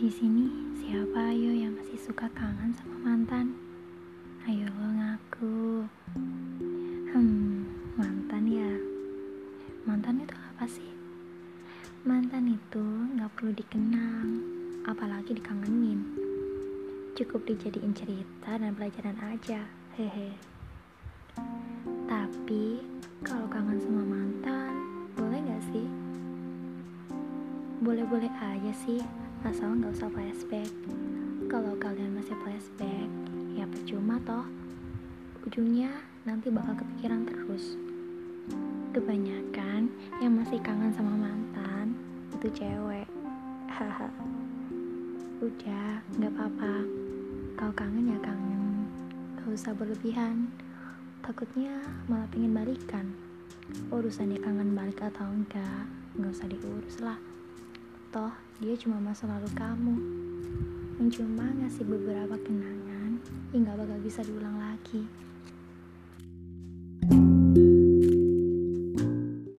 Di sini siapa ayo yang masih suka kangen sama mantan? Ayo lo ngaku. Hmm, mantan ya. Mantan itu apa sih? Mantan itu nggak perlu dikenang, apalagi dikangenin. Cukup dijadiin cerita dan pelajaran aja. Hehe. Tapi kalau kangen sama mantan, boleh nggak sih? Boleh-boleh aja sih, asal nggak usah flashback. Kalau kalian masih flashback ya percuma toh. Ujungnya nanti bakal kepikiran terus. Kebanyakan yang masih kangen sama mantan itu cewek. Haha. Udah nggak apa-apa. Kalau kangen ya kangen. Gak usah berlebihan. Takutnya malah pengen balikan. Urusan dia kangen balik atau enggak nggak usah diurus lah toh dia cuma masa lalu kamu. Yang cuma ngasih beberapa kenangan yang gak bakal bisa diulang lagi